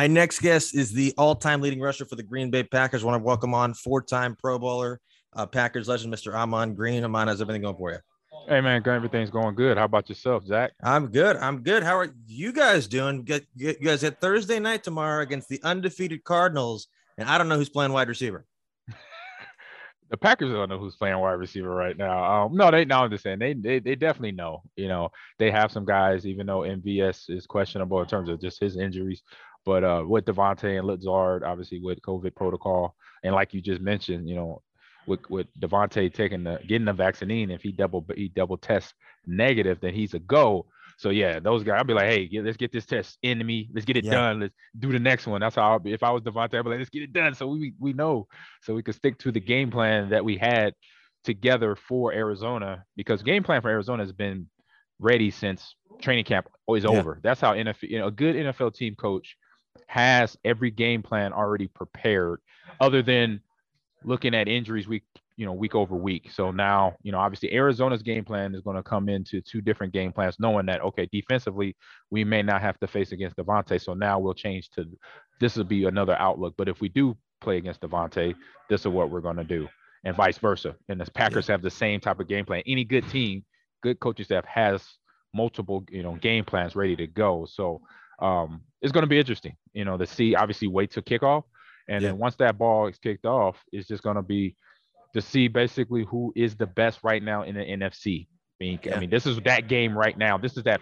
My next guest is the all-time leading rusher for the Green Bay Packers. I want to welcome on four-time Pro Bowler, uh, Packers legend, Mr. Ahman Green. Ahman, how's everything going for you? Hey man, everything's going good. How about yourself, Zach? I'm good. I'm good. How are you guys doing? You guys at Thursday night tomorrow against the undefeated Cardinals, and I don't know who's playing wide receiver. the Packers don't know who's playing wide receiver right now. Um, no, they now understand. They, they they definitely know. You know, they have some guys, even though MVS is questionable in terms of just his injuries. But uh, with Davante and Lazard, obviously with COVID protocol, and like you just mentioned, you know, with with Davante taking the getting the vaccine, if he double he double test negative, then he's a go. So yeah, those guys, I'll be like, hey, let's get this test into me. Let's get it yeah. done. Let's do the next one. That's how I'll be. If I was Davante, I'd be like, let's get it done. So we we know, so we could stick to the game plan that we had together for Arizona because game plan for Arizona has been ready since training camp is yeah. over. That's how NFL, you know, a good NFL team coach has every game plan already prepared, other than looking at injuries week you know week over week. So now you know obviously Arizona's game plan is going to come into two different game plans, knowing that okay defensively we may not have to face against Davante. So now we'll change to this will be another outlook. But if we do play against Davante, this is what we're going to do, and vice versa. And the Packers yeah. have the same type of game plan. Any good team, good coaching staff has multiple you know game plans ready to go. So um, it's going to be interesting, you know, to see. Obviously, wait to kickoff, and yeah. then once that ball is kicked off, it's just going to be to see basically who is the best right now in the NFC. I mean, yeah. I mean, this is that game right now. This is that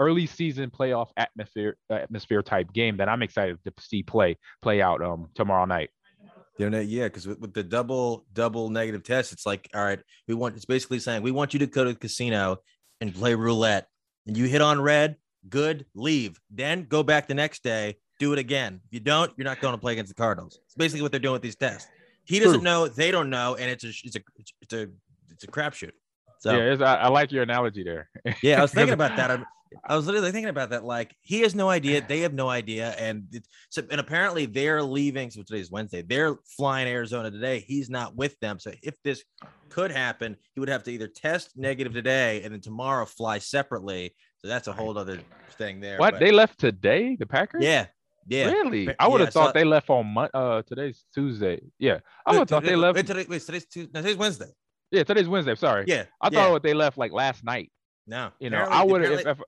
early season playoff atmosphere atmosphere type game that I'm excited to see play play out um tomorrow night. Yeah, because with, with, the double double negative test, it's like, all right, we want it's basically saying we want you to go to the casino and play roulette, and you hit on red, good, leave. Then go back the next day, do it again. If you don't, you're not going to play against the Cardinals. It's basically what they're doing with these tests. He doesn't True. know, they don't know, and it's a it's a it's a it's a crapshoot. So yeah, I, I, like your analogy there. yeah, I was thinking about that. I, I, was literally thinking about that. Like he has no idea, they have no idea, and so and apparently they're leaving. So today's Wednesday. They're flying Arizona today. He's not with them. So if this could happen, he would have to either test negative today and then tomorrow fly separately. So that's a whole other thing there. What but, they left today, the Packers? Yeah, yeah. Really? I would have yeah, thought so, they left on Mon- uh today's Tuesday. Yeah. I would have thought they left. Wait, today, wait, today's Tuesday. No, today's Wednesday. Yeah, today's Wednesday. Sorry. Yeah. I yeah. thought they left like last night. No. You know, I would have if, if,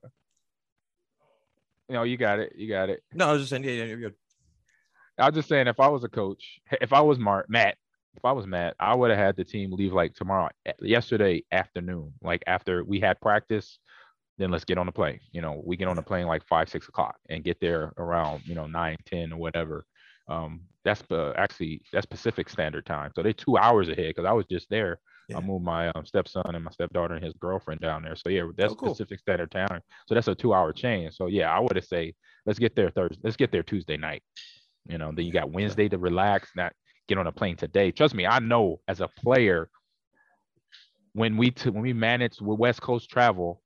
you know, you got it. You got it. No, I was just saying, yeah, yeah, you're good. I was just saying if I was a coach, if I was Mark Matt, if I was Matt, I would have had the team leave like tomorrow, yesterday afternoon, like after we had practice, then let's get on the plane. You know, we get on the plane like five, six o'clock and get there around, you know, nine, 10 or whatever. Um, that's uh, actually that's Pacific Standard Time, so they're two hours ahead. Because I was just there. Yeah. I moved my um, stepson and my stepdaughter and his girlfriend down there. So yeah, that's oh, cool. Pacific Standard Time. So that's a two-hour change. So yeah, I would have say let's get there Thursday. Let's get there Tuesday night. You know, then you got Wednesday to relax, not get on a plane today. Trust me, I know as a player, when we t- when we managed with West Coast travel,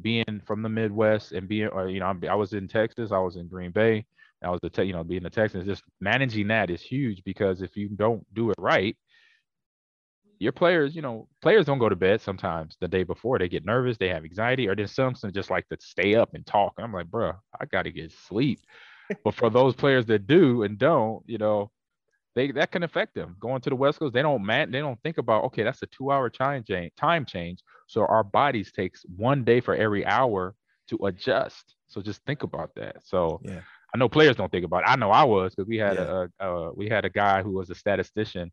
being from the Midwest and being, or you know, I was in Texas, I was in Green Bay, I was the, you know, being the Texans. Just managing that is huge because if you don't do it right, your players, you know, players don't go to bed sometimes the day before. They get nervous, they have anxiety, or then some just like to stay up and talk. I'm like, bro, I got to get sleep. but for those players that do and don't, you know, they that can affect them going to the West Coast. They don't man, they don't think about okay, that's a two-hour time change. Time change. So our bodies takes one day for every hour to adjust. So just think about that. So yeah. I know players don't think about it. I know I was because we had yeah. a, a, we had a guy who was a statistician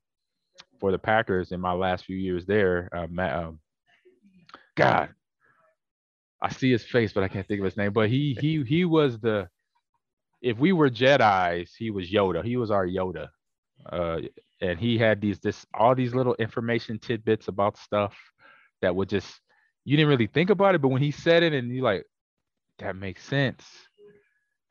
for the Packers in my last few years there. Uh, Matt, um, God, I see his face, but I can't think of his name. But he he he was the if we were Jedi's, he was Yoda. He was our Yoda uh, and he had these this all these little information tidbits about stuff that would just you didn't really think about it, but when he said it and you like that makes sense.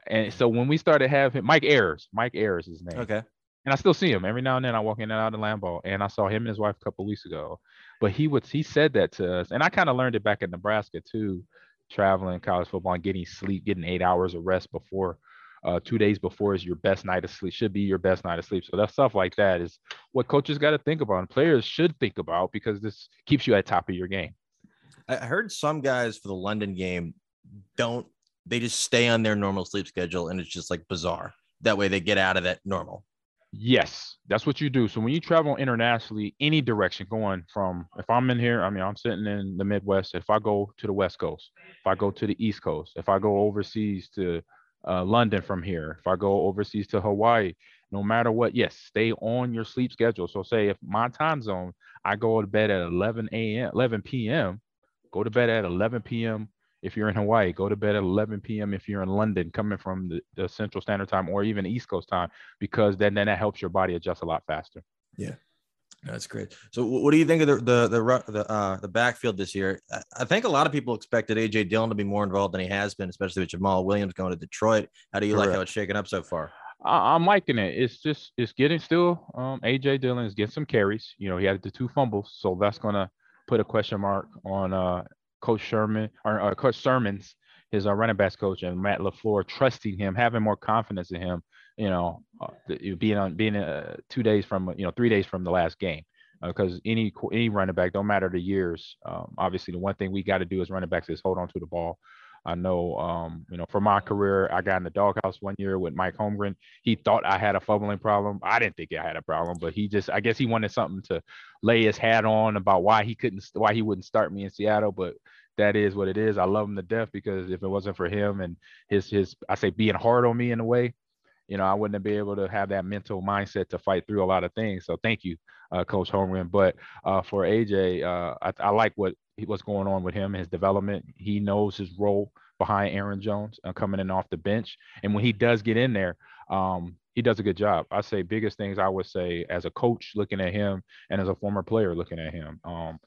And so when we started having Mike Ayers, Mike Ayers is his name. Okay. And I still see him every now and then. I walk in and out of Lambeau, and I saw him and his wife a couple weeks ago. But he would he said that to us, and I kind of learned it back in Nebraska too, traveling college football and getting sleep, getting eight hours of rest before uh, two days before is your best night of sleep, should be your best night of sleep. So that stuff like that is what coaches got to think about and players should think about because this keeps you at top of your game. I heard some guys for the London game don't they just stay on their normal sleep schedule and it's just like bizarre. that way they get out of that normal. Yes, that's what you do. So when you travel internationally, any direction going from if I'm in here, I mean, I'm sitting in the Midwest. If I go to the West Coast, if I go to the East Coast, if I go overseas to uh, London from here, if I go overseas to Hawaii, no matter what, yes, stay on your sleep schedule. So say if my time zone, I go to bed at 11 a.m., 11 p.m., go to bed at 11 p.m if you're in Hawaii, go to bed at 11 p.m. If you're in London, coming from the, the Central Standard Time or even East Coast time, because then, then that helps your body adjust a lot faster. Yeah. That's great. So, what do you think of the the the the, uh, the backfield this year? I think a lot of people expected AJ Dillon to be more involved than he has been, especially with Jamaal Williams going to Detroit. How do you Correct. like how it's shaking up so far? I'm liking it. It's just it's getting still. Um, AJ Dillon is getting some carries. You know, he had the two fumbles, so that's gonna put a question mark on uh Coach Sherman or uh, Coach Sirmans, his uh, running backs coach, and Matt LaFleur trusting him, having more confidence in him. You know, uh, being on being uh, two days from you know three days from the last game. Because uh, any any running back, don't matter the years. Um, obviously, the one thing we got to do as running backs is hold on to the ball. I know, um, you know, for my career, I got in the doghouse one year with Mike Holmgren. He thought I had a fumbling problem. I didn't think I had a problem, but he just, I guess he wanted something to lay his hat on about why he couldn't, why he wouldn't start me in Seattle. But that is what it is. I love him to death because if it wasn't for him and his, his, I say being hard on me in a way, you know, I wouldn't been able to have that mental mindset to fight through a lot of things. So thank you, uh, Coach Holmgren. But uh, for AJ, uh, I, I, like what what's going on with him, his development. He knows his role behind Aaron Jones uh, coming in off the bench. And when he does get in there, um, he does a good job. I say biggest things I would say as a coach looking at him and as a former player looking at him. Um,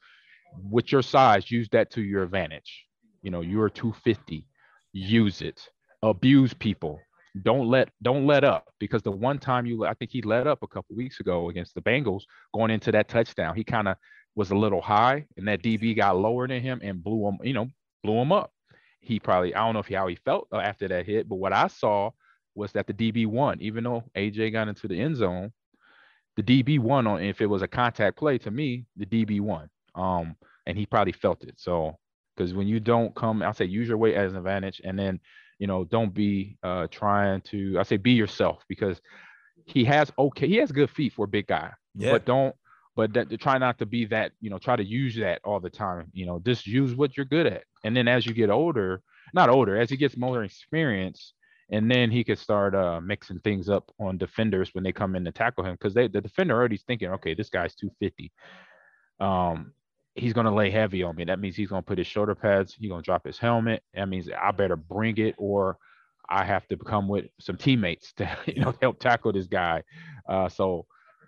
with your size, use that to your advantage. You know, you're 250, use it. Abuse people. Don't let don't let up because the one time you I think he let up a couple weeks ago against the Bengals going into that touchdown. He kind of was a little high and that DB got lower than him and blew him, you know, blew him up. He probably, I don't know if he, how he felt after that hit, but what I saw was that the DB won, even though AJ got into the end zone, the DB won on, if it was a contact play to me, the DB won. Um, and he probably felt it. So, because when you don't come, I'll say use your weight as an advantage and then, you know, don't be uh, trying to, I say be yourself because he has okay, he has good feet for a big guy. Yeah. But don't but that, to try not to be that, you know, try to use that all the time. You know, just use what you're good at. And then as you get older, not older, as he gets more experience, and then he could start uh, mixing things up on defenders when they come in to tackle him because they the defender already thinking, okay, this guy's 250. Um, he's gonna lay heavy on me. That means he's gonna put his shoulder pads. He's gonna drop his helmet. That means I better bring it, or I have to come with some teammates to you know help tackle this guy. Uh, so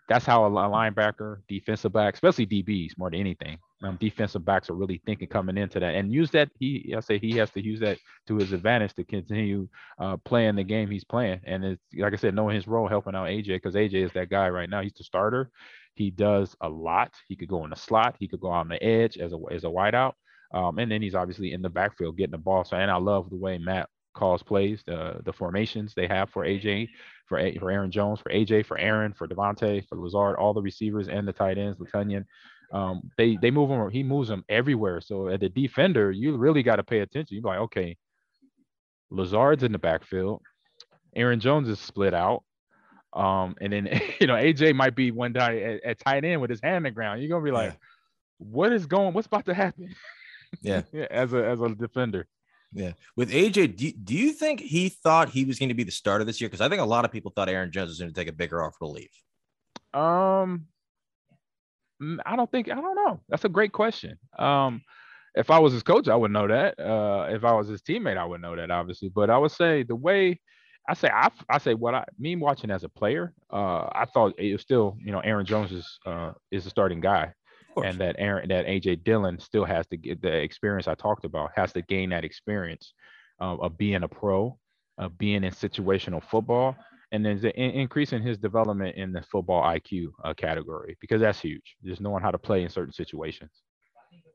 that's how a linebacker, defensive back, especially DBs more than anything. Um, defensive backs are really thinking coming into that and use that. He, I say, he has to use that to his advantage to continue uh, playing the game he's playing. And it's like I said, knowing his role, helping out AJ because AJ is that guy right now. He's the starter. He does a lot. He could go in the slot. He could go on the edge as a as a wideout. Um, and then he's obviously in the backfield getting the ball. So, and I love the way Matt calls plays, the the formations they have for AJ, for for Aaron Jones, for AJ, for Aaron, for Davante, for Lazard, all the receivers and the tight ends, Latunyon. Um, they they move him. He moves them everywhere. So at the defender, you really got to pay attention. You're like, okay, Lazard's in the backfield. Aaron Jones is split out. Um, and then you know AJ might be one guy at, at tight end with his hand in the ground. You're gonna be like, yeah. what is going? What's about to happen? Yeah, as a as a defender. Yeah. With AJ, do, do you think he thought he was going to be the starter this year? Because I think a lot of people thought Aaron Jones was going to take a bigger offer to leave. Um, I don't think I don't know. That's a great question. Um, if I was his coach, I would know that. Uh, if I was his teammate, I would know that obviously. But I would say the way I say I, I say what I mean watching as a player, uh, I thought it was still you know Aaron Jones is uh, is the starting guy and that Aaron, that AJ Dillon still has to get the experience I talked about, has to gain that experience uh, of being a pro, of being in situational football, and then the, in, increasing his development in the football IQ uh, category because that's huge. Just knowing how to play in certain situations.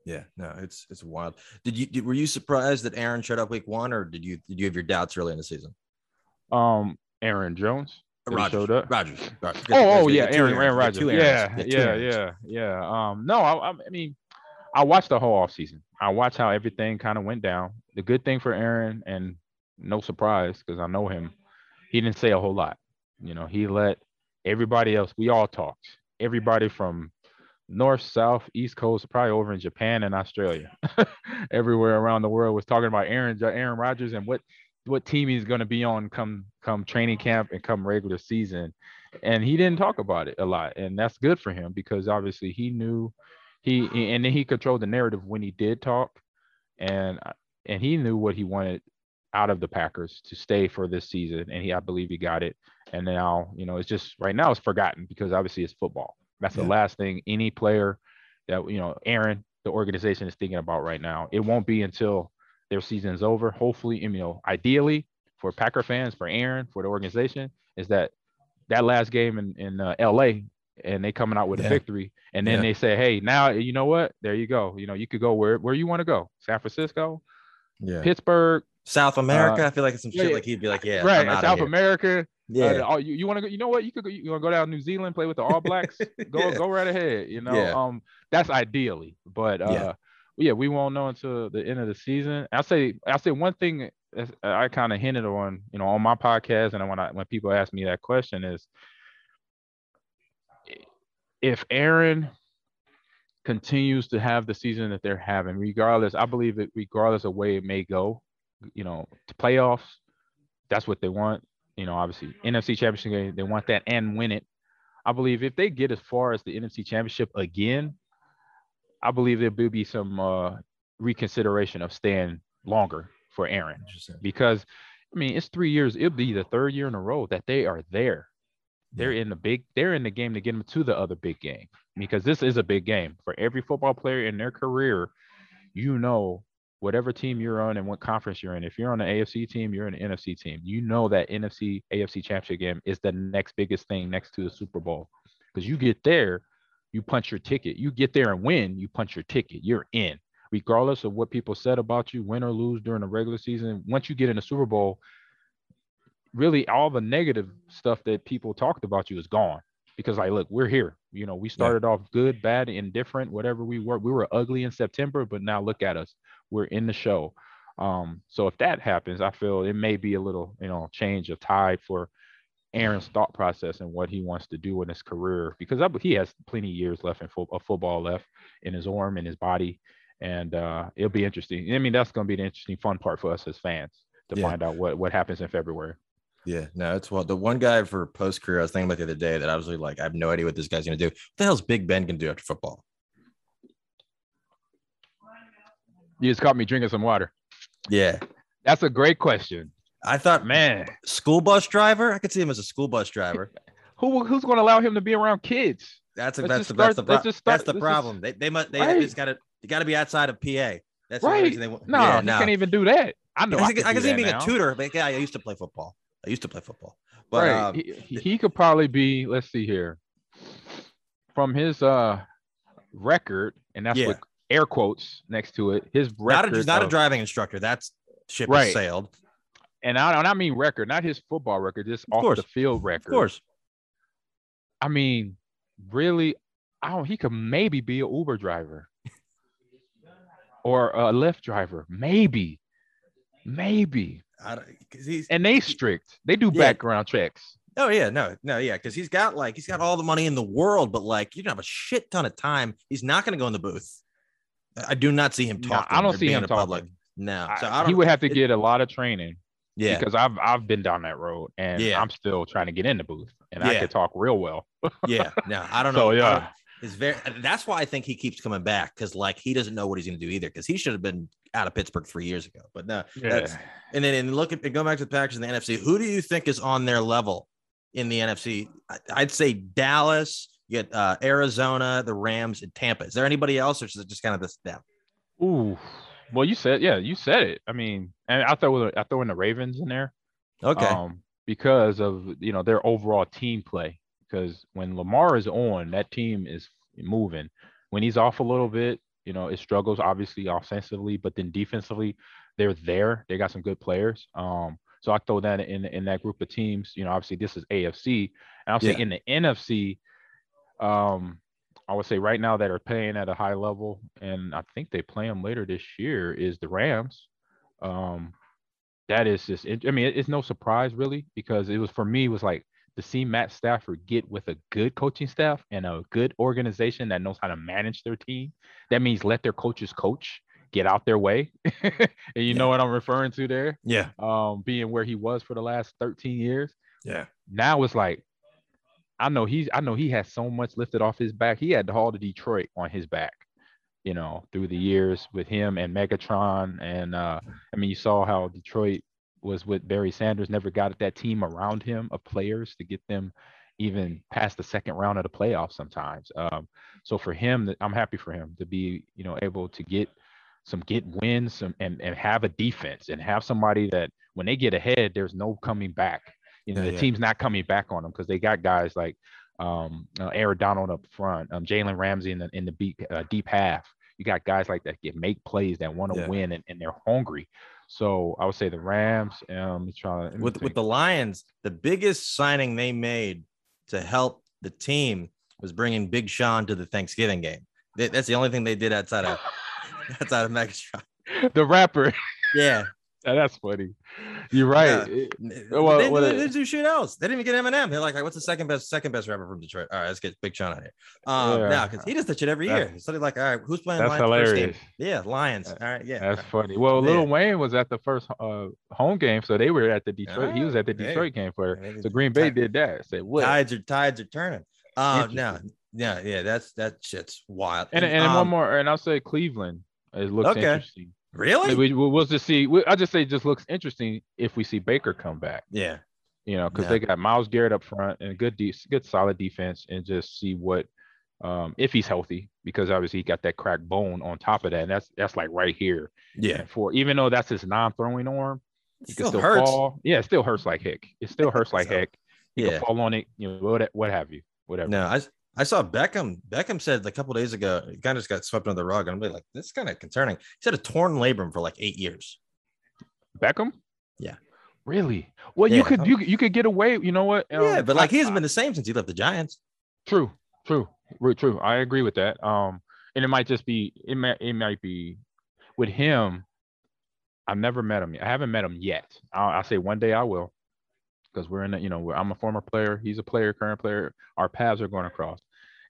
Yeah, no, it's it's wild. Did you did, were you surprised that Aaron showed up week one, or did you did you have your doubts early in the season? Um, Aaron Jones. Rodgers. Showed up. Rodgers. Rodgers. Oh, oh yeah, Aaron, Aaron Rodgers. Yeah, yeah, yeah, yeah. Um, no, I, I mean, I watched the whole offseason. I watched how everything kind of went down. The good thing for Aaron, and no surprise because I know him, he didn't say a whole lot. You know, he let everybody else. We all talked. Everybody from north, south, east coast, probably over in Japan and Australia, everywhere around the world was talking about Aaron Aaron Rodgers and what what team he's going to be on come come training camp and come regular season. And he didn't talk about it a lot, and that's good for him because obviously he knew he and then he controlled the narrative when he did talk, and and he knew what he wanted out of the Packers to stay for this season, and he I believe he got it. And now you know it's just right now it's forgotten because obviously it's football. That's yeah. the last thing any player that you know Aaron the organization is thinking about right now. It won't be until their season is over. Hopefully, you know, ideally for Packer fans, for Aaron, for the organization, is that that last game in in uh, L.A. and they coming out with yeah. a victory, and then yeah. they say, hey, now you know what? There you go. You know, you could go where where you want to go. San Francisco, yeah, Pittsburgh, South America. Uh, I feel like it's some shit yeah, like he'd be like, yeah, right, South America. Yeah, uh, you, you want to go? You know what? You could go, you want to go down New Zealand, play with the All Blacks. go go right ahead. You know, um, that's ideally, but uh, yeah, we won't know until the end of the season. I say I say one thing uh, I kind of hinted on, you know, on my podcast, and when I when people ask me that question is, if Aaron continues to have the season that they're having, regardless, I believe it, regardless of way it may go, you know, to playoffs, that's what they want. You know, obviously NFC Championship game, they want that and win it. I believe if they get as far as the NFC Championship again, I believe there will be some uh, reconsideration of staying longer for Aaron because I mean it's three years. It'll be the third year in a row that they are there. They're in the big. They're in the game to get them to the other big game because this is a big game for every football player in their career. You know, whatever team you're on and what conference you're in. If you're on an AFC team, you're an NFC team. You know that NFC AFC championship game is the next biggest thing next to the Super Bowl because you get there you punch your ticket. You get there and win, you punch your ticket. You're in. Regardless of what people said about you, win or lose during the regular season, once you get in the Super Bowl, really all the negative stuff that people talked about you is gone. Because like, look, we're here. You know, we started yeah. off good, bad, indifferent, whatever we were. We were ugly in September, but now look at us. We're in the show. Um, so if that happens, I feel it may be a little, you know, change of tide for Aaron's thought process and what he wants to do in his career because I, he has plenty of years left in fo- of football left in his arm and his body, and uh, it'll be interesting. I mean, that's going to be the interesting, fun part for us as fans to yeah. find out what what happens in February. Yeah, no, it's well. The one guy for post career I was thinking about the other day that I was really like, I have no idea what this guy's going to do. What the hell's Big Ben going to do after football? You just caught me drinking some water. Yeah, that's a great question. I thought, man, school bus driver. I could see him as a school bus driver. Who who's going to allow him to be around kids? That's a, that's, the, start, that's the, pro- start, that's the problem. Just, they they must they right. just got to you got to be outside of PA. That's right. They, no, yeah, no, can't even do that. I know. I, I, I can see him being now. a tutor. But yeah, I used to play football. I used to play football. But right. Um, he, he could probably be. Let's see here. From his uh record, and that's yeah. what air quotes next to it. His record. Not a, not of, a driving instructor. That's ship right. sailed and I don't I mean record, not his football record, just of off course. the field record. Of course. I mean, really, I don't. He could maybe be an Uber driver or a Lyft driver, maybe, maybe. Because he's and they strict. They do yeah. background checks. Oh yeah, no, no, yeah, because he's got like he's got all the money in the world, but like you don't have a shit ton of time. He's not going to go in the booth. I do not see him talking. No, I don't see him talking. Public. No, so I, he would have to it, get a lot of training. Yeah. Because I've I've been down that road and yeah. I'm still trying to get in the booth and yeah. I can talk real well. yeah. No, I don't know. So, yeah. It's very that's why I think he keeps coming back because like he doesn't know what he's gonna do either because he should have been out of Pittsburgh three years ago. But no, yeah. and then and look at and go back to the Packers in the NFC. Who do you think is on their level in the NFC? I'd say Dallas, you get uh, Arizona, the Rams, and Tampa. Is there anybody else, or is it just kind of this them? Ooh, well, you said yeah, you said it. I mean, and I throw I throw in the Ravens in there. Okay. Um, because of you know their overall team play. Because when Lamar is on, that team is moving. When he's off a little bit, you know, it struggles obviously offensively, but then defensively, they're there. They got some good players. Um, so I throw that in in that group of teams. You know, obviously this is AFC, and I'll say yeah. in the NFC, um, I would say right now that are playing at a high level, and I think they play them later this year, is the Rams. Um, that is just, I mean, it's no surprise really because it was for me, it was like to see Matt Stafford get with a good coaching staff and a good organization that knows how to manage their team. That means let their coaches coach, get out their way. and you Yeah. know what I'm referring to there? Yeah. Um, being where he was for the last 13 years. Yeah. Now it's like I know he's I know he has so much lifted off his back. He had to haul to Detroit on his back, you know, through the years with him and Megatron. And uh I mean you saw how Detroit was with Barry Sanders, never got that team around him of players to get them even past the second round of the playoffs sometimes. Um, so for him, I'm happy for him to be, you know, able to get some get wins some, and, and have a defense and have somebody that when they get ahead, there's no coming back. You know, Yeah, the yeah. team's not coming back on them because they got guys like um, uh, Aaron Donald up front, um, Jalen Ramsey in the in the deep uh, deep half. You got guys like that get make plays that want to Yeah. win and, and they're hungry. So I would say the Rams. Um, trying with with the Lions, the biggest signing they made to help the team was bringing Big Sean to the Thanksgiving game. That- That's the only thing they did outside of outside of Megatron. the rapper. Yeah, that's funny. You're right. Yeah. It- they, Well, they, they didn't do shit else. They didn't even get Eminem. They're like, what's the second best second best rapper from Detroit? All right, let's get Big Sean out here. Um, Yeah. now because he does that shit every That's- year. So they're like, all right, who's playing That's Lions hilarious. Yeah, Lions. All right, yeah. That's funny. Well, Yeah. Lil Wayne was at the first uh, home game, so they were at the Detroit. he was at the Ah. Detroit game for. So Green Bay did that. Said what? tides are tides are turning. Uh, no, yeah, yeah, that's that shit's wild. And and um, one more, and I'll say Cleveland. It looks Okay. interesting. Really? We, we'll just see. We, I just say it just looks interesting if we see Baker come back. yeah, You know, because Yeah. they got Myles Garrett up front and a good, de- good, solid defense, and just see what um, if he's healthy, because obviously he got that cracked bone on top of that, and that's that's like right here. yeah. For even though that's his non-throwing arm, he can Still still hurts. fall. Yeah, it still hurts like heck. It still hurts like So, heck. He Yeah. can fall on it. You know, what what have you, whatever. No, I I saw Beckham. Beckham said a couple days ago, kind of just got swept under the rug. And I'm like, this is kind of concerning. He said a torn labrum for like eight years. Beckham. Yeah. Really? Well, Yeah. you could you you could get away. You know what? yeah, Um, but like he hasn't been the same since he left the Giants. True, true, true. I agree with that. Um, and it might just be it might it might be with him. I've never met him. I haven't met him yet. I'll, I'll say one day I will, because we're in. A, you know, I'm a former player. He's a player, current player. Our paths are going across.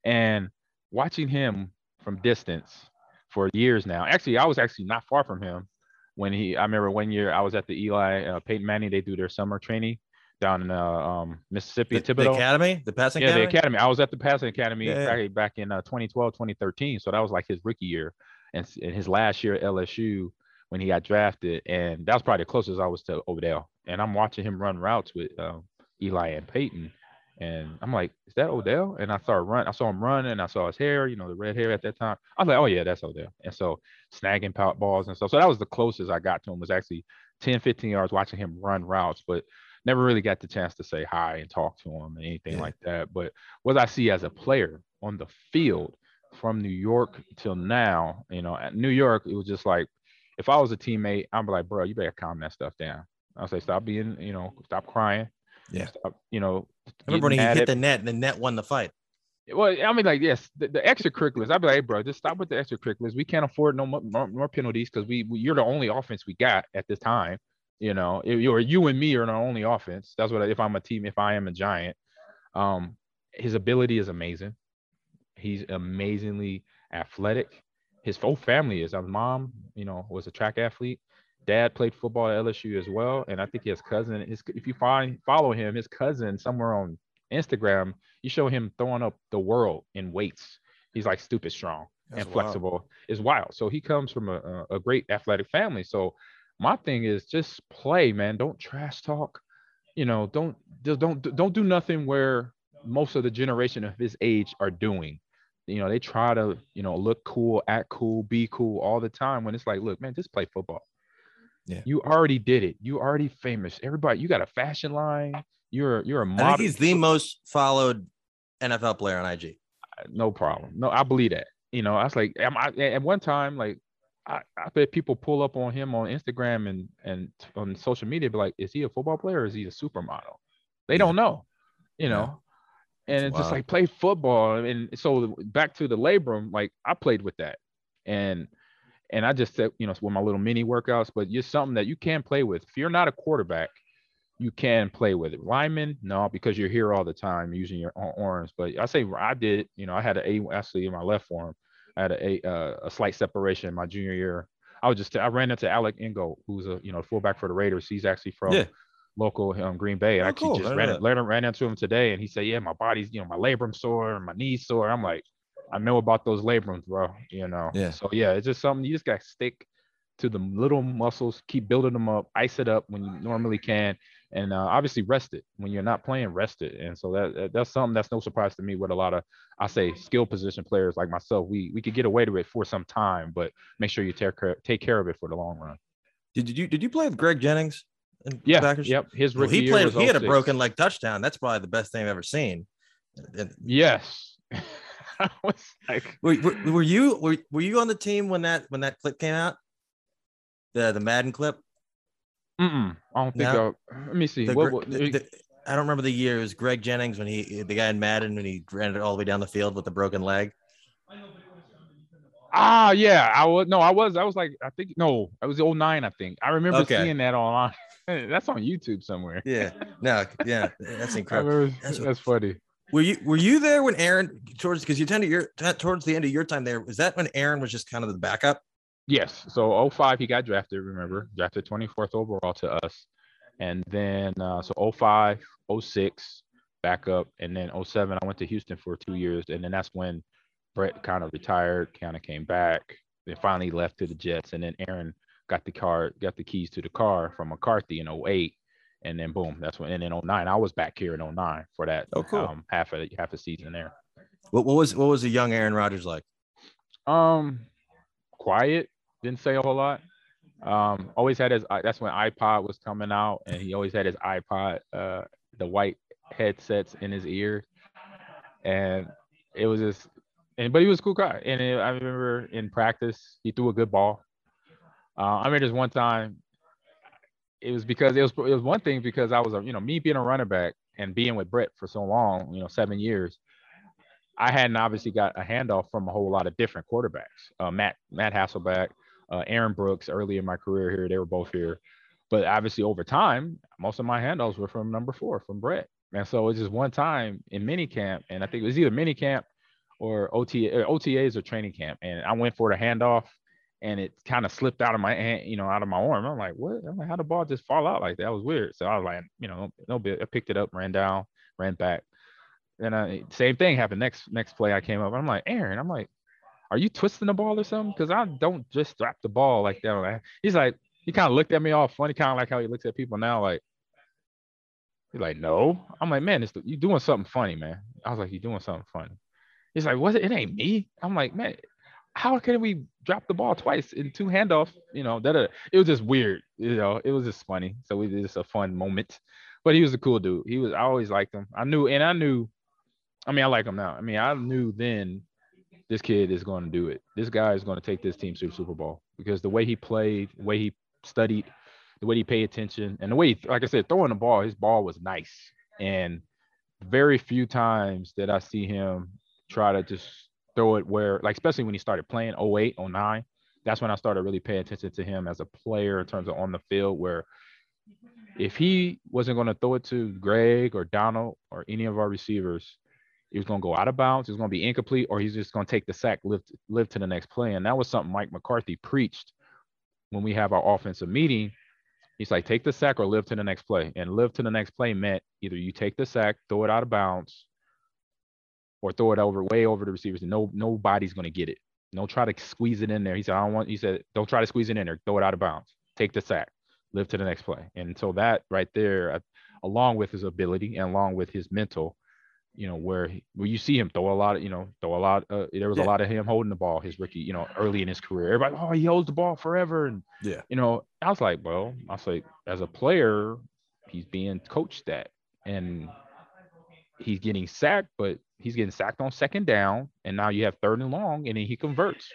and watching him from distance for years now. Actually, I was actually not far from him when he. I remember one year I was at the Eli uh, Peyton Manning. They do their summer training down in uh, um, Mississippi, The, the academy, the passing yeah, academy. the academy. I was at the passing academy Yeah, yeah. back, in uh, 2012, 2013. So that was like his rookie year, and in his last year at LSU when he got drafted, and that was probably the closest I was to Odell. And I'm watching him run routes with um, Eli and Peyton, and I'm like, "Is that Odell?" And I started run. I saw him run, and I saw his hair, you know, the red hair at that time. I was like, "Oh yeah, that's Odell." And so snagging pout balls and stuff. So that was the closest I got to him. Was actually 10, 15 yards watching him run routes, but never really got the chance to say hi and talk to him and anything Yeah. like that. But what I see as a player on the field from New York till now, you know, at New York, it was just like if I was a teammate, I'd be like, bro, you better calm that stuff down. I'll say, stop being, you know, stop crying. Yeah. Stop, you know. I remember when he hit at- the net and the net won the fight. well, I mean, like, yes, the, the extracurriculars. I'd be like, hey, bro, just stop with the extracurriculars. We can't afford no more, more, more penalties because we, we you're the only offense we got at this time. You know, if you or you and me are the only offense. That's what I- if I'm a team, if I am a giant. Um, his ability is amazing. He's amazingly athletic. His whole family is. His mom, you know, was a track athlete. Dad played football at LSU as well, and I think his cousin. His if you find follow him, his cousin somewhere on Instagram, you show him throwing up the world in weights. He's like stupid strong That's and wild. flexible. Is wild. So he comes from a, a, a great athletic family. So my thing is just play, man. Don't trash talk. You know, don't just don't don't do nothing where most of the generation of his age are doing. You know, they try to, you know, look cool, act cool, be cool all the time when it's like, look, man, just play football. Yeah. You already did it. You already famous. Everybody, you got a fashion line. You're you're a model. think he's the most followed NFL player on IG. Uh, no problem. No, I believe that. You know, I was like, am I, at one time, like, I, I bet people pull up on him on Instagram and and on social media, be like, is he a football player or is he a supermodel? They Yeah. don't know, you know. And It's it's just like play football. And so back to the labrum, like I played with that, and and I just said, you know, with my little mini workouts, but just something that you can play with. If you're not a quarterback, you can play with it. Lineman, no, because you're here all the time using your arms. But I say I did. You know, I had an A actually in my left forearm. I had a, a, uh, a slight separation in my junior year. I was just I ran into Alec Ingold, who's a you know fullback for the Raiders. He's actually from yeah. Local um, Green Bay. And I oh, actually cool. just ran, ran, ran into him today, and he said, "Yeah, my body's you know my labrum sore, and my knees sore." I'm like, I know about those labrums, bro. You know. Yeah. So yeah, it's just something you just got to stick to the little muscles, keep building them up, ice it up when you normally can, and uh, obviously rest it when you're not playing, rest it. And so that that's something that's no surprise to me. With a lot of I say skill position players like myself, we we could get away with it for some time, but make sure you take care take care of it for the long run. Did you did you play with Greg Jennings? Yeah, Packers? yep. His rookie well, he played. He had a broken leg touchdown. That's probably the best thing I've ever seen. Yes. I was like, were, were, were you were, were you on the team when that when that clip came out? The the Madden clip. Mm-mm, I don't think. No. let me see. The, what, what, the, the, I don't remember the year. It was Greg Jennings when he, the guy in Madden, when he ran it all the way down the field with a broken leg. Ah, yeah. I was no, I was. I was like, I think no, it was 09, I think. I remember okay. seeing that online. That's on YouTube somewhere. Yeah. No. Yeah. That's incredible. that's, that's funny. Were you were you there when Aaron towards because you tend to your towards the end of your time there? Was that when Aaron was just kind of the backup? Yes. So 05, he got drafted, remember, drafted 24th overall to us. And then, uh, so 05, 06, backup. And then 07, I went to Houston for two years. And then that's when Brett kind of retired, kind of came back, then finally left to the Jets. And then Aaron got the car, got the keys to the car from McCarthy in 08. And then boom, that's when, and then 09, I was back here in 09 for that oh, cool. um, half a half a season there. What, what was what was the young Aaron Rodgers like? Um, quiet, didn't say a whole lot. Um, always had his. That's when iPod was coming out, and he always had his iPod, uh, the white headsets in his ear. and it was just. And but he was a cool guy, and it, I remember in practice he threw a good ball. Uh, I remember this one time. It was because it was it was one thing because I was a you know me being a running back and being with Brett for so long, you know, seven years. I hadn't obviously got a handoff from a whole lot of different quarterbacks. Uh, Matt Matt Hasselbeck, uh, Aaron Brooks early in my career here. They were both here. But obviously, over time, most of my handoffs were from number four, from Brett. And so it's just one time in mini camp, and I think it was either mini camp or OTA, OTAs or training camp. And I went for the handoff, and it kind of slipped out of my hand, you know, out of my arm. I'm like, what? I'm like, how the ball just fall out like that? That was weird. So I was like, you know, no bit. I picked it up, ran down, ran back. And I, same thing happened next next play. I came up. I'm like, Aaron. I'm like, are you twisting the ball or something? Because I don't just drop the ball like that. He's like, he kind of looked at me all funny, kind of like how he looks at people now. Like, he's like, no. I'm like, man, it's, you doing something funny, man. I was like, you doing something funny. He's like, what? It ain't me. I'm like, man, how can we drop the ball twice in two handoffs? You know, that uh, it was just weird. You know, it was just funny. So it was just a fun moment. But he was a cool dude. He was. I always liked him. I knew, and I knew. I mean, I like him now. I mean, I knew then this kid is going to do it. This guy is going to take this team to the Super Bowl because the way he played, the way he studied, the way he paid attention, and the way, he, like I said, throwing the ball, his ball was nice. And very few times that I see him try to just throw it where, like, especially when he started playing 08, 09, that's when I started really paying attention to him as a player in terms of on the field, where if he wasn't going to throw it to Greg or Donald or any of our receivers, he was going to go out of bounds, he was going to be incomplete, or he's just going to take the sack, live, live to the next play. And that was something Mike McCarthy preached when we have our offensive meeting. He's like, take the sack or live to the next play. And live to the next play meant either you take the sack, throw it out of bounds, or throw it over way over the receivers, and no nobody's going to get it. Don't try to squeeze it in there. He said, I don't want. He said, don't try to squeeze it in there. Throw it out of bounds. Take the sack. Live to the next play. And so that right there, uh, along with his ability and along with his mental, you know, where where you see him throw a lot of, you know, throw a lot. Uh, there was yeah. a lot of him holding the ball his rookie, you know, early in his career. Everybody, oh, he holds the ball forever, and yeah, you know, I was like, well, I was like, as a player, he's being coached that, and he's getting sacked, but he's getting sacked on second down, and now you have third and long, and then he converts.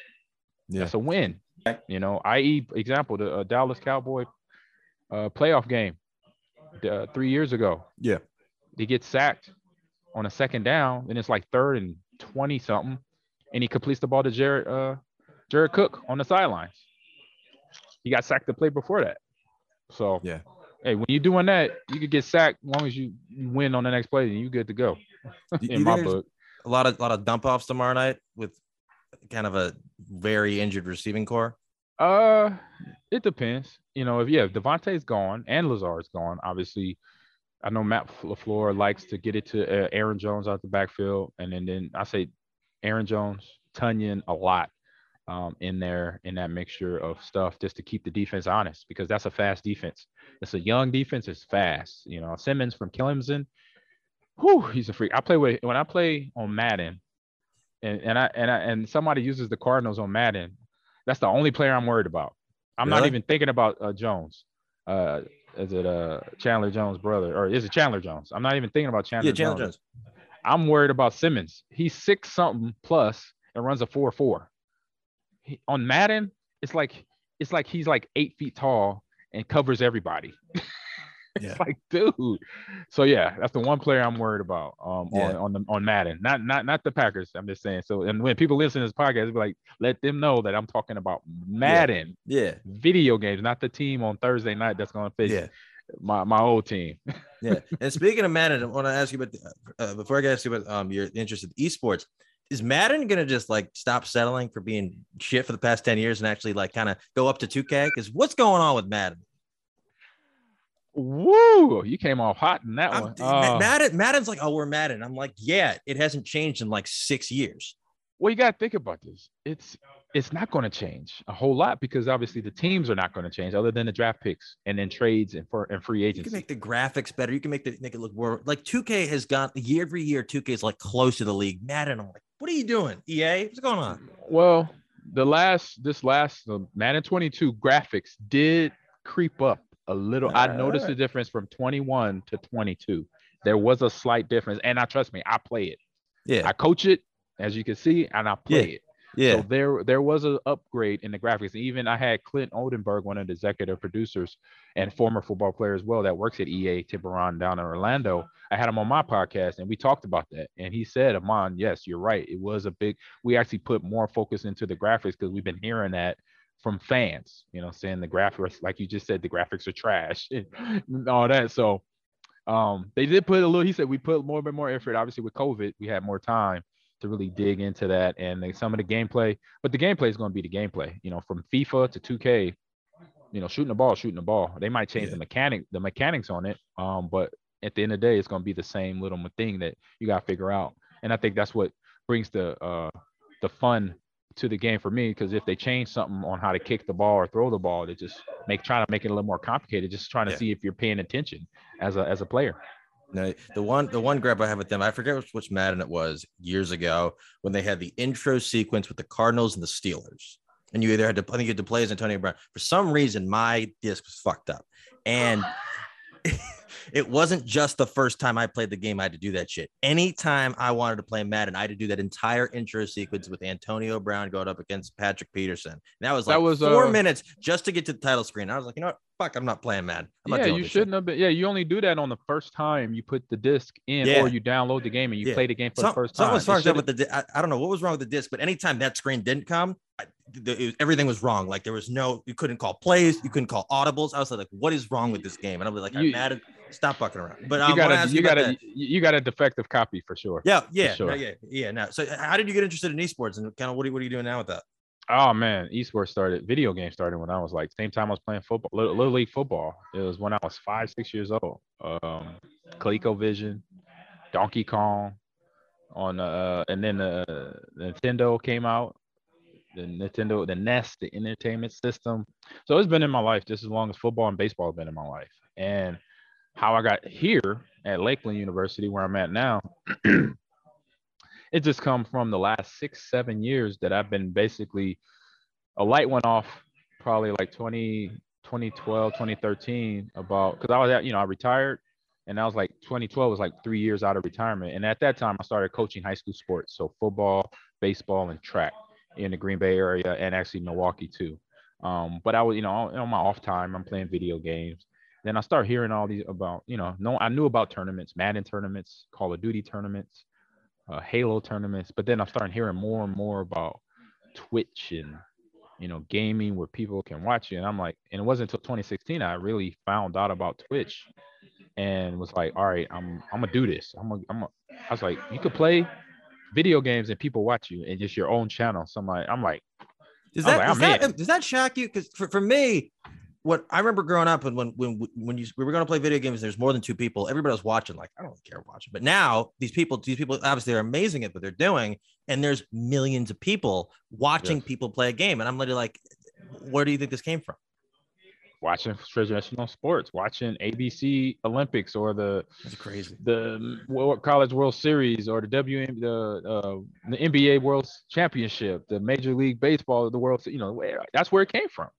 Yeah. That's a win. You know, i.e., example, the uh, Dallas Cowboy uh, playoff game uh, three years ago. Yeah, he gets sacked on a second down, and it's like third and 20 something, and he completes the ball to Jared uh, Jared Cook on the sidelines. He got sacked the play before that. So yeah, hey, when you're doing that, you could get sacked as long as you win on the next play, and you good to go. in my book, a lot of a lot of dump offs tomorrow night with kind of a very injured receiving corps. Uh, it depends. You know, if yeah, if Davante's gone and Lazard's gone, obviously, I know Matt LaFleur likes to get it to uh, Aaron Jones out the backfield, and then then I say Aaron Jones, Tonyan a lot um, in there in that mixture of stuff just to keep the defense honest because that's a fast defense. It's a young defense. It's fast. You know, Simmons from Clemson, whew, he's a freak. I play with when I play on Madden, and and I and I and somebody uses the Cardinals on Madden. That's the only player I'm worried about. I'm really? not even thinking about uh, Jones. Uh, is it uh Chandler Jones' brother, or is it Chandler Jones? I'm not even thinking about Chandler. Yeah, Chandler Jones. Jones. I'm worried about Simmons. He's six something plus and runs a four four he, on Madden, it's like it's like he's like eight feet tall and covers everybody. it's yeah. like, dude. So yeah, that's the one player I'm worried about um, yeah. on on, the, on Madden. Not not not the Packers. I'm just saying. So and when people listen to this podcast, be like, let them know that I'm talking about Madden. Yeah. yeah. Video games, not the team on Thursday night that's gonna face yeah. my my old team. yeah. And speaking of Madden, I want to ask you about the, uh, before I get ask you about um your interest in esports is Madden gonna just like stop settling for being shit for the past 10 years and actually like kind of go up to 2K? Because what's going on with Madden? Woo! You came off hot in that I'm, one. Uh, Madden, Madden's like, oh, we're Madden. I'm like, yeah, it hasn't changed in like six years. Well, you gotta think about this. It's it's not going to change a whole lot because obviously the teams are not going to change other than the draft picks and then trades and for and free agents. You can make the graphics better. You can make the make it look more like 2K has got year every year. 2K is like close to the league. Madden, I'm like, what are you doing, EA? What's going on? Well, the last this last the Madden 22 graphics did creep up a little. All I right, noticed right. the difference from 21 to 22. There was a slight difference, and I trust me, I play it. Yeah, I coach it, as you can see, and I play yeah. it. Yeah. So there there was an upgrade in the graphics. Even I had Clint Oldenburg, one of the executive producers and former football player as well, that works at EA Tiburon down in Orlando. I had him on my podcast and we talked about that. And he said, Ahman, yes, you're right. It was a big we actually put more focus into the graphics because we've been hearing that from fans, you know, saying the graphics, like you just said, the graphics are trash and all that. So um, they did put a little, he said we put more and more effort. Obviously, with COVID, we had more time to really dig into that and they, some of the gameplay. But the gameplay is going to be the gameplay. You know, from FIFA to 2K, you know, shooting the ball, shooting the ball. They might change yeah. the mechanic, the mechanics on it. Um, but at the end of the day, it's going to be the same little thing that you got to figure out. And I think that's what brings the uh the fun to the game for me because if they change something on how to kick the ball or throw the ball, they just make trying to make it a little more complicated. Just trying to yeah. see if you're paying attention as a as a player. The one the one grab I have with them, I forget which, which Madden it was years ago when they had the intro sequence with the Cardinals and the Steelers. And you either had to, I think you had to play as Antonio Brown. For some reason, my disc was fucked up. And it wasn't just the first time I played the game I had to do that shit. Anytime I wanted to play Madden, I had to do that entire intro sequence with Antonio Brown going up against Patrick Peterson. And that was like that was, four uh, minutes just to get to the title screen. I was like, you know what? Fuck, I'm not playing Madden. I'm yeah, you shouldn't shit. have been. Yeah, you only do that on the first time you put the disc in yeah. or you download the game and you yeah. play the game for Some, the first time. Something was fucked up with the. I, I don't know what was wrong with the disc, but anytime that screen didn't come, I, the, everything was wrong. Like there was no, you couldn't call plays, you couldn't call audibles. I was like, what is wrong with this game? And I was like, I'm mad. Stop fucking around. But um, you got a, you got a, you got a defective copy for sure. Yeah, yeah, sure. yeah, yeah. Now, so how did you get interested in esports and kind of what are, what are you doing now with that? Oh man, esports started. Video games started when I was like same time I was playing football, little, little league football. It was when I was five, six years old. Um, ColecoVision, Donkey Kong, on uh, and then uh, Nintendo came out. The Nintendo, the NES, the entertainment system. So it's been in my life just as long as football and baseball have been in my life. And how I got here at Lakeland University, where I'm at now, it just come from the last six, seven years that I've been basically a light went off probably like 20, 2012, 2013 about because I was at, you know, I retired and I was like 2012 was like three years out of retirement. And at that time I started coaching high school sports. So football, baseball, and track in the Green Bay area and actually Milwaukee too. Um, but I was, you know, on my off time, I'm playing video games. Then I start hearing all these about, you know, no, I knew about tournaments, Madden tournaments, Call of Duty tournaments, uh, Halo tournaments, but then I'm starting hearing more and more about Twitch and you know, gaming where people can watch you. And I'm like, and it wasn't until 2016 I really found out about Twitch and was like, all right, I'm I'm gonna do this. I'm gonna, I'm gonna, I was like, you could play video games and people watch you and just your own channel. So I'm like, I'm like, Does that, like, does, that in. does that shock you? Because for, for me, what I remember growing up and when when when you we were going to play video games, there's more than two people. Everybody was watching. Like I don't care watching. But now these people, these people obviously are amazing at what they're doing, and there's millions of people watching Yes. people play a game. And I'm literally like, where do you think this came from? Watching traditional sports, watching ABC Olympics or the That's crazy. the World College World Series or the WN the uh, the NBA World Championship, the Major League Baseball, the World, you know, that's where it came from.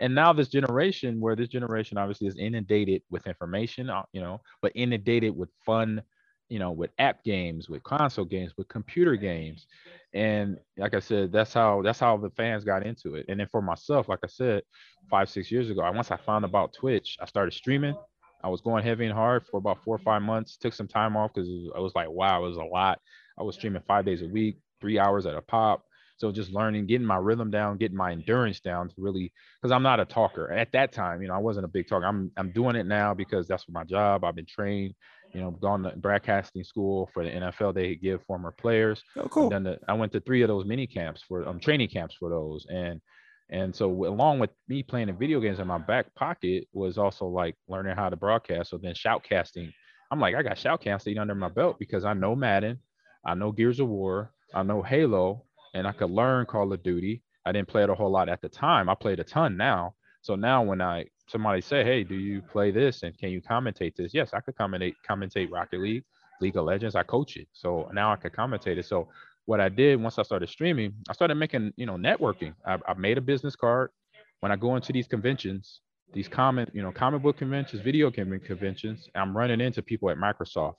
And now this generation, where this generation obviously is inundated with information, uh, you know, but inundated with fun, you know, with app games, with console games, with computer games, and like I said, that's how that's how the fans got into it. And then for myself, like I said, five six years ago, I once I found about Twitch, I started streaming. I was going heavy and hard for about four or five months. Took some time off because I was like, wow, it was a lot. I was streaming five days a week, three hours at a pop. So just learning, getting my rhythm down, getting my endurance down to really, because I'm not a talker. At that time, you know, I wasn't a big talker. I'm I'm doing it now because that's my job. I've been trained, you know, gone to broadcasting school for the NFL. They give former players. Oh, cool. done the, I went to three of those mini camps for um, training camps for those, and and so along with me playing the video games in my back pocket was also like learning how to broadcast. So then shoutcasting, I'm like I got shoutcasting under my belt because I know Madden, I know Gears of War, I know Halo, and I could learn Call of Duty. I didn't play it a whole lot at the time. I played a ton now. So now when I somebody say, "Hey, do you play this and can you commentate this?" Yes, I could commentate commentate Rocket League, League of Legends. I coach it, so now I could commentate it. So what I did once I started streaming, I started making you know networking. I, I made a business card. When I go into these conventions, these comic you know comic book conventions, video game conventions, I'm running into people at Microsoft,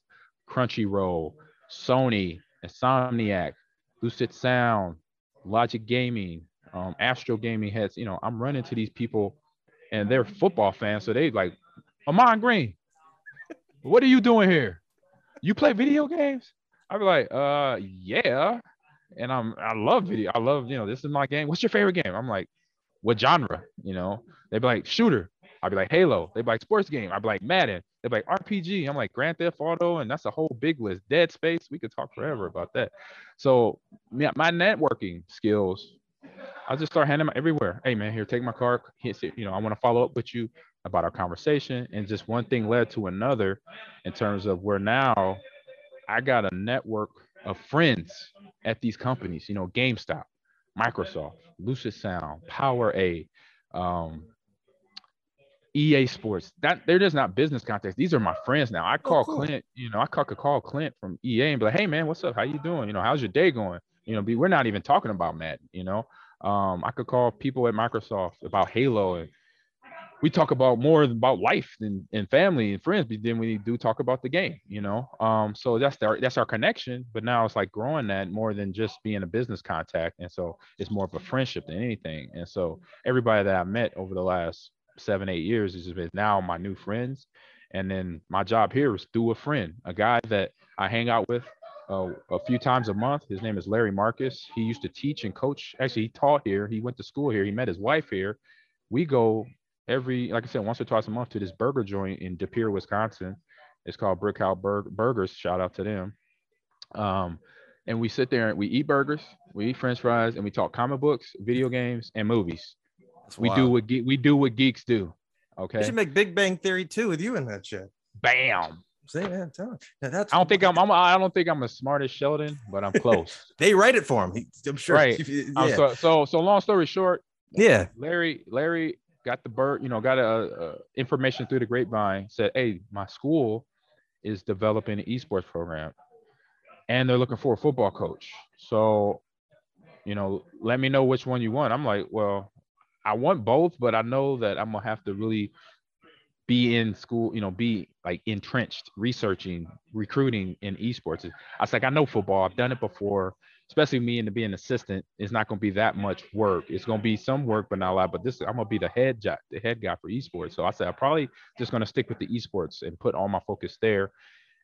Crunchyroll, Sony, Insomniac, Lucid Sound, Logic Gaming, um, Astro Gaming heads. You know, I'm running to these people, and they're football fans, so they like, Ahman Green, what are you doing here? You play video games? I'd be like, uh, yeah. And I'm, I love video. I love, you know, this is my game. What's your favorite game? I'm like, what genre? You know, they'd be like shooter. I'd be like Halo. They'd be like sports game. I'd be like Madden. They'd be like RPG. I'm like Grand Theft Auto, and that's a whole big list. Dead Space. We could talk forever about that. So yeah, my networking skills, I just start handing them everywhere. Hey man, here, take my card. You know, I want to follow up with you about our conversation, and just one thing led to another, in terms of where now I got a network of friends at these companies. You know, GameStop, Microsoft, Lucid Sound, Power A, um, EA Sports. That they're just not business contacts. These are my friends now. I call cool. Clint. You know, I call, could call Clint from EA and be like, "Hey man, what's up? How you doing? You know, how's your day going? You know, be, we're not even talking about Madden. You know, um, I could call people at Microsoft about Halo and we talk about more about life than and family and friends but then we do talk about the game you know? Um so that's our that's our connection but now it's like growing that more than just being a business contact and so it's more of a friendship than anything. And so everybody that i met over the last seven eight years is been now my new friends and then my job here is through a friend a guy that i hang out with uh, a few times a month his name is larry marcus he used to teach and coach actually he taught here he went to school here he met his wife here we go every like I said once or twice a month to this burger joint in De Pere, Wisconsin. It's called Brick House Bur- Burgers. Shout out to them. Um, and we sit there and we eat burgers, we eat French fries, and we talk comic books, video games, and movies. That's We wild. do what ge- we do what geeks do. They Okay. should make Big Bang Theory too with you in that shit. Bam. See, man, I'm. Now, that's I don't think I'm, I'm I don't think I'm as smart as Sheldon, but I'm close. They write it for him. He, I'm sure. Right. If Um, yeah. so so so long story short, yeah. Larry, Larry got the bird, you know, got a, a information through the grapevine. Said, "Hey, my school is developing an esports program, and they're looking for a football coach. So, you know, let me know which one you want." I'm like, "Well, I want both, but I know that I'm gonna have to really be in school, you know, be like entrenched, researching, recruiting in esports." I was like, "I know football. I've done it before." especially me and to be an assistant, it's not going to be that much work. It's going to be some work, but not a lot. But this, I'm going to be the head job, the head guy for esports. So I said, I'm probably just going to stick with the esports and put all my focus there.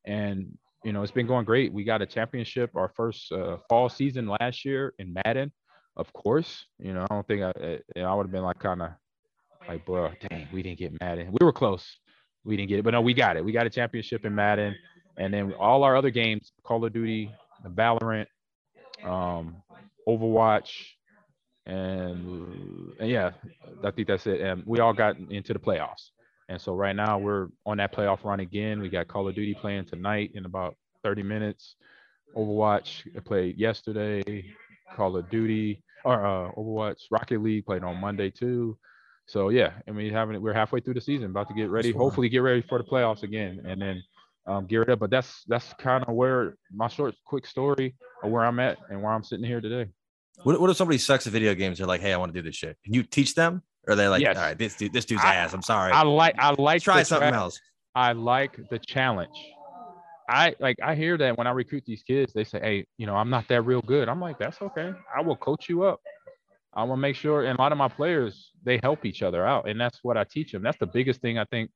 And you know, it's been going great. We got a championship our first uh, fall season last year in Madden. of course. You know, I don't think I I would have been like kind of like, bro, dang, we didn't get Madden. We were close. We didn't get it, but no, we got it. We got a championship in Madden, and then all our other games, Call of Duty, Valorant, um, Overwatch, and, and yeah, I think that's it. And we all got into the playoffs. And so right now we're on that playoff run again. We got Call of Duty playing tonight in about 30 minutes. Overwatch played yesterday. Call of Duty or uh, Overwatch, Rocket League played on Monday too. So yeah, I mean, having we're halfway through the season, about to get ready. Hopefully, get ready for the playoffs again, and then um, gear it up. But that's that's kind of where my short, quick story of where I'm at and where I'm sitting here today. What, what if somebody sucks at video games? They're like, hey, I want to do this shit. Can you teach them? Or are they like, yes. all right, this dude, this dude's I, ass. I'm sorry. I like I like try something tra- else. I like the challenge. I like I hear that when I recruit these kids, they say, Hey, you know, I'm not that real good. I'm like, that's okay. I will coach you up. I want to make sure, and a lot of my players, they help each other out. And that's what I teach them. That's the biggest thing I think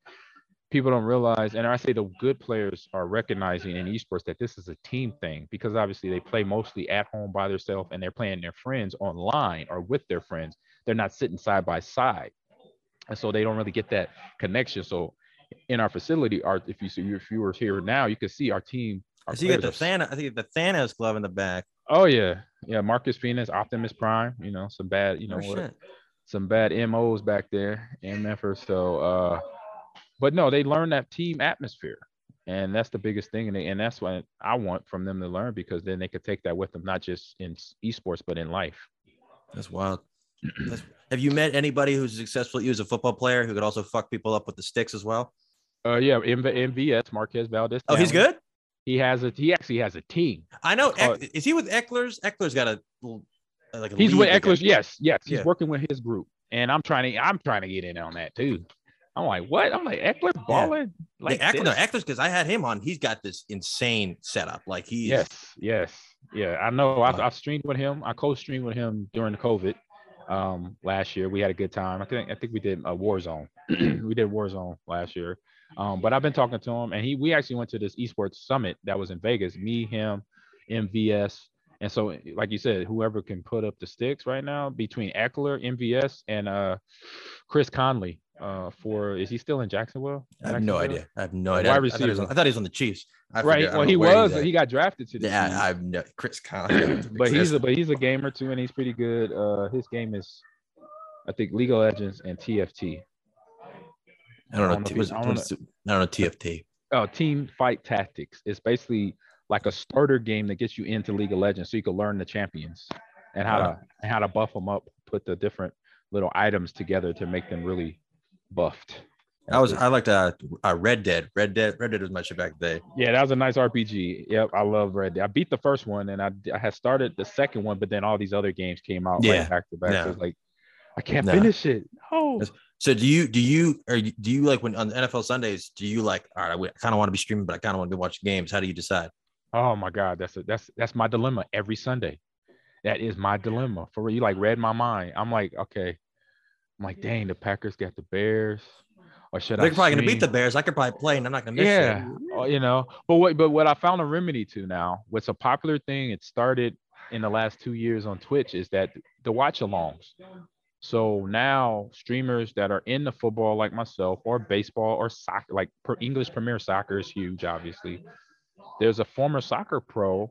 people don't realize. And I say the good players are recognizing in esports that this is a team thing because obviously they play mostly at home by themselves and they're playing their friends online or with their friends. They're not sitting side by side. And so they don't really get that connection. So in our facility, our if you see if you were here now, you could see our team. Our I see you got the Thanos. I think the Thanos glove in the back. Oh yeah, yeah. Marcus Phoenix, Optimus Prime. You know some bad. You know oh, what? Some bad MOs back there in Memphis. So, uh, but no, they learn that team atmosphere, and that's the biggest thing. And, they, and that's what I want from them to learn because then they could take that with them, not just in esports but in life. That's wild. That's, have you met anybody who's successful at you as a football player who could also fuck people up with the sticks as well? Uh, yeah, MV, MVS Marquez Valdes. Oh, he's good. He has a he actually has a team. I know. Called, uh, is he with Ekeler's? Ekeler's got a uh, like a he's with Ekeler's. Yes, yes. He's yeah. working with his group, and I'm trying to I'm trying to get in on that too. I'm like, what? I'm like Ekeler balling. Yeah. Like yeah, Ekeler, no, Ekeler's because I had him on. He's got this insane setup. Like he. Yes, yes, yeah. I know. Uh, I, I streamed with him. I co-streamed with him during the COVID um last year. We had a good time. I think I think we did a Warzone. we did Warzone last year. Um, but I've been talking to him, and he we actually went to this esports summit that was in Vegas. Me, him, MVS, and so like you said, whoever can put up the sticks right now between Ekeler, MVS, and uh Chris Conley. Uh, for is he still in Jacksonville? I have no idea. I have no idea. Wide receiver. I thought, I thought he was on the Chiefs. I right. Well, he was. He got drafted to the. Yeah, team. I've no Chris Conley. but he's a but he's a gamer too, and he's pretty good. Uh, his game is, I think, League of Legends and TFT. I don't know. I don't know, I don't know TFT. Oh, Team Fight Tactics. It's basically like a starter game that gets you into League of Legends, so you can learn the champions and how to and how to buff them up, put the different little items together to make them really buffed. I was I liked uh, uh Red Dead. Red Dead Red Dead was my shit back then. Yeah, that was a nice RPG. Yep, I love Red Dead. I beat the first one and I I had started the second one, but then all these other games came out yeah. back to back. Yeah. So was like I can't finish it. Oh. So do you do you or do you like when on NFL Sundays do you like all right I kind of want to be streaming but I kind of want to be watching games how do you decide? Oh my god that's a, that's that's my dilemma every Sunday. That is my dilemma for real. you like read my mind. I'm like okay, I'm like dang the Packers got the Bears. Or should They're I probably gonna beat the Bears. I could probably play, and I'm not gonna miss yeah, it. Oh, you know. But what? But what I found a remedy to now. What's a popular thing? It started in the last two years on Twitch. Is that the watch-alongs? So now streamers that are in the football like myself or baseball or soccer, like per English Premier Soccer is huge, obviously. There's a former soccer pro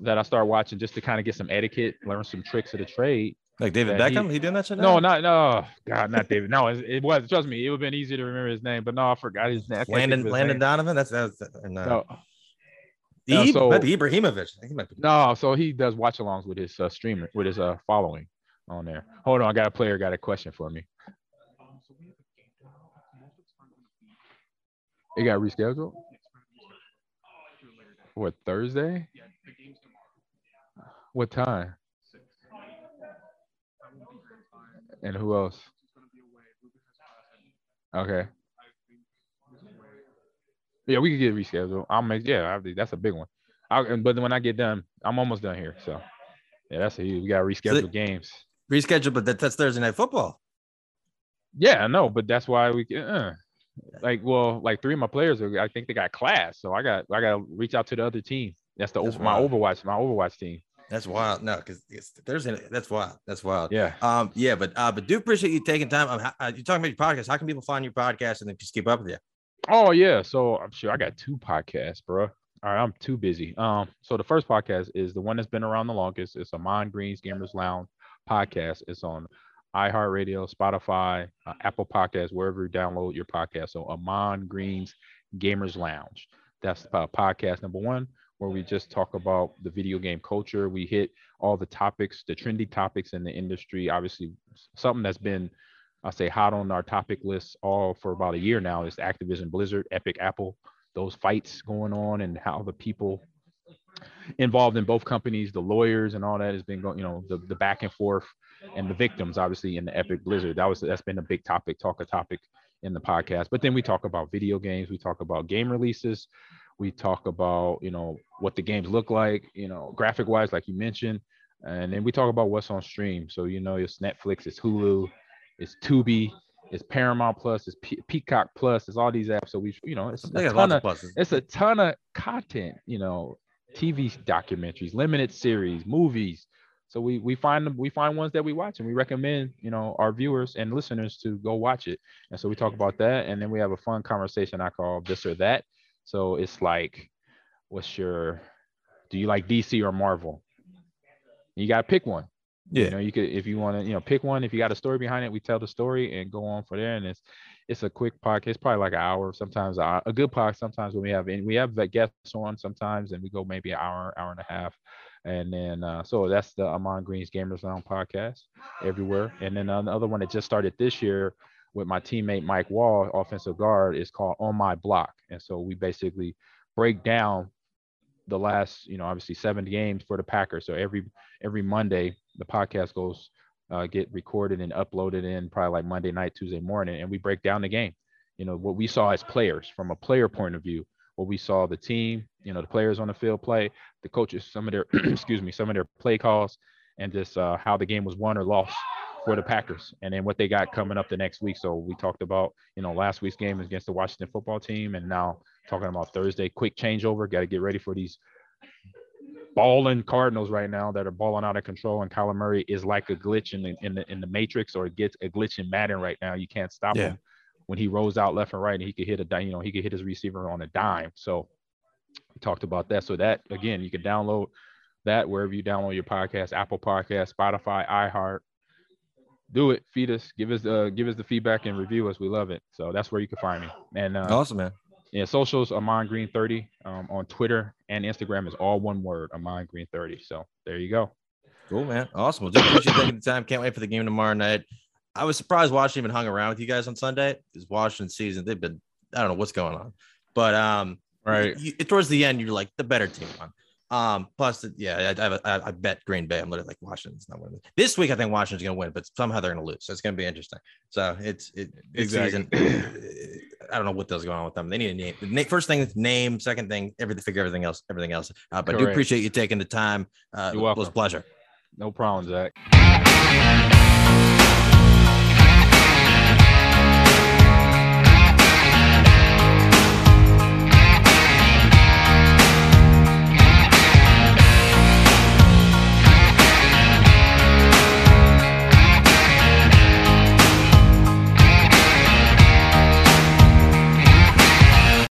that I started watching just to kind of get some etiquette, learn some tricks of the trade. Like David Beckham, he, he doing that shit? No, not no, God, not David. No, it, it, was. Trust me, it would have been easy to remember his name, but no, I forgot his name. Landon his Landon name. Donovan. That's that's and, uh, no. Uh, so, Ibrahimovic. He might be. No, so he does watch alongs with his uh, streamer, with his uh, following on there. Hold on, I got a player got a question for me. It got rescheduled. What Thursday? What time? And who else? Okay. Yeah, we could get rescheduled. I'll make yeah, that's a big one. I'll, but when I get done, I'm almost done here. So yeah, that's a huge. We got to reschedule so, games reschedule, but that, that's Thursday night football. Yeah, I know, but that's why we uh, like well, like three of my players are, I think they got class, so I got I got to reach out to the other team. That's the that's my Overwatch, my Overwatch team. That's wild. No, because there's an, that's wild. That's wild. Yeah. Um. Yeah, but uh, but do appreciate you taking time. Um, uh, you're talking about your podcast. How can people find your podcast and then just keep up with you? Oh yeah. So I'm sure I got two podcasts, bro. All right, I'm too busy. Um, so the first podcast is the one that's been around the longest. It's Ahman Green's Gamers Lounge podcast. It's on iHeartRadio, Spotify, uh, Apple Podcasts, wherever you download your podcast. So Ahman Green's Gamers Lounge. That's uh, podcast number one, where we just talk about the video game culture. We hit all the topics, the trendy topics in the industry. Obviously, something that's been, I say, hot on our topic list all for about a year now is Activision Blizzard, Epic Apple, those fights going on, and how the people involved in both companies, the lawyers and all that has been going, you know, the, the back and forth and the victims obviously in the epic blizzard. That was that's been a big topic, talk a topic in the podcast. But then we talk about video games, we talk about game releases, we talk about, you know, what the games look like, you know, graphic wise, like you mentioned. And then we talk about what's on stream. So, you know, it's Netflix, it's Hulu, it's Tubi, it's Paramount Plus, it's Pe- Peacock Plus, it's all these apps. So we, you know, it's a ton of, of it's a ton of content, you know, TV documentaries, limited series, movies. So we we find them, we find ones that we watch and we recommend, you know, our viewers and listeners to go watch it. And so we talk about that, and then we have a fun conversation I call this or that. So it's like, what's your, do you like DC or Marvel? You got to pick one. Yeah. You know, you could if you want to, you know, pick one. If you got a story behind it, we tell the story and go on for there. And it's it's a quick podcast, it's probably like an hour. Sometimes a, a good podcast. Sometimes when we have we have guests on sometimes, and we go maybe an hour, hour and a half. And then uh, so that's the Ahman Green's Gamers Lounge podcast everywhere. And then another one that just started this year with my teammate Mike Wahle, offensive guard, is called On My Block. And so we basically break down the last, you know, obviously seven games for the Packers. So every every Monday the podcast goes uh, get recorded and uploaded in probably like Monday night, Tuesday morning, and we break down the game. You know what we saw as players from a player point of view, what we saw the team, you know, the players on the field play, the coaches, some of their excuse me, some of their play calls, and just uh, how the game was won or lost for the Packers, and then what they got coming up the next week. So we talked about you know last week's game against the Washington football team, and now talking about Thursday, quick changeover. Got to get ready for these balling Cardinals right now that are balling out of control, and Kyler Murray is like a glitch in the in the in the Matrix, or it gets a glitch in Madden right now. You can't stop yeah. him when he rolls out left and right, and he could hit a you know he could hit his receiver on a dime. So we talked about that. So that again, you can download that wherever you download your podcast, Apple Podcast, Spotify, iHeart. Do it. Feed us. Give us uh give us the feedback and review us. We love it. So that's where you can find me. And uh, awesome, man yeah, socials Ahman Green 30 um, on Twitter and Instagram is all one word, Ahman Green 30. So there you go. Cool, man. Awesome. Well, just appreciate taking the time. Can't wait for the game tomorrow night. I was surprised Washington even hung around with you guys on Sunday because Washington season, they've been, I don't know what's going on. But um, right you, towards the end, you're like the better team on. Um, plus, yeah, I, I, I, bet Green Bay. I'm literally like Washington's not winning this week. I think Washington's gonna win, but somehow they're gonna lose. So it's gonna be interesting. So it's it exactly. Season, I don't know what does going on with them. They need a name. First thing, name. Second thing, everything. Figure everything else. Everything else. Uh, but Correct. I do appreciate you taking the time. Uh, You're welcome. It was a pleasure. No problem, Zach.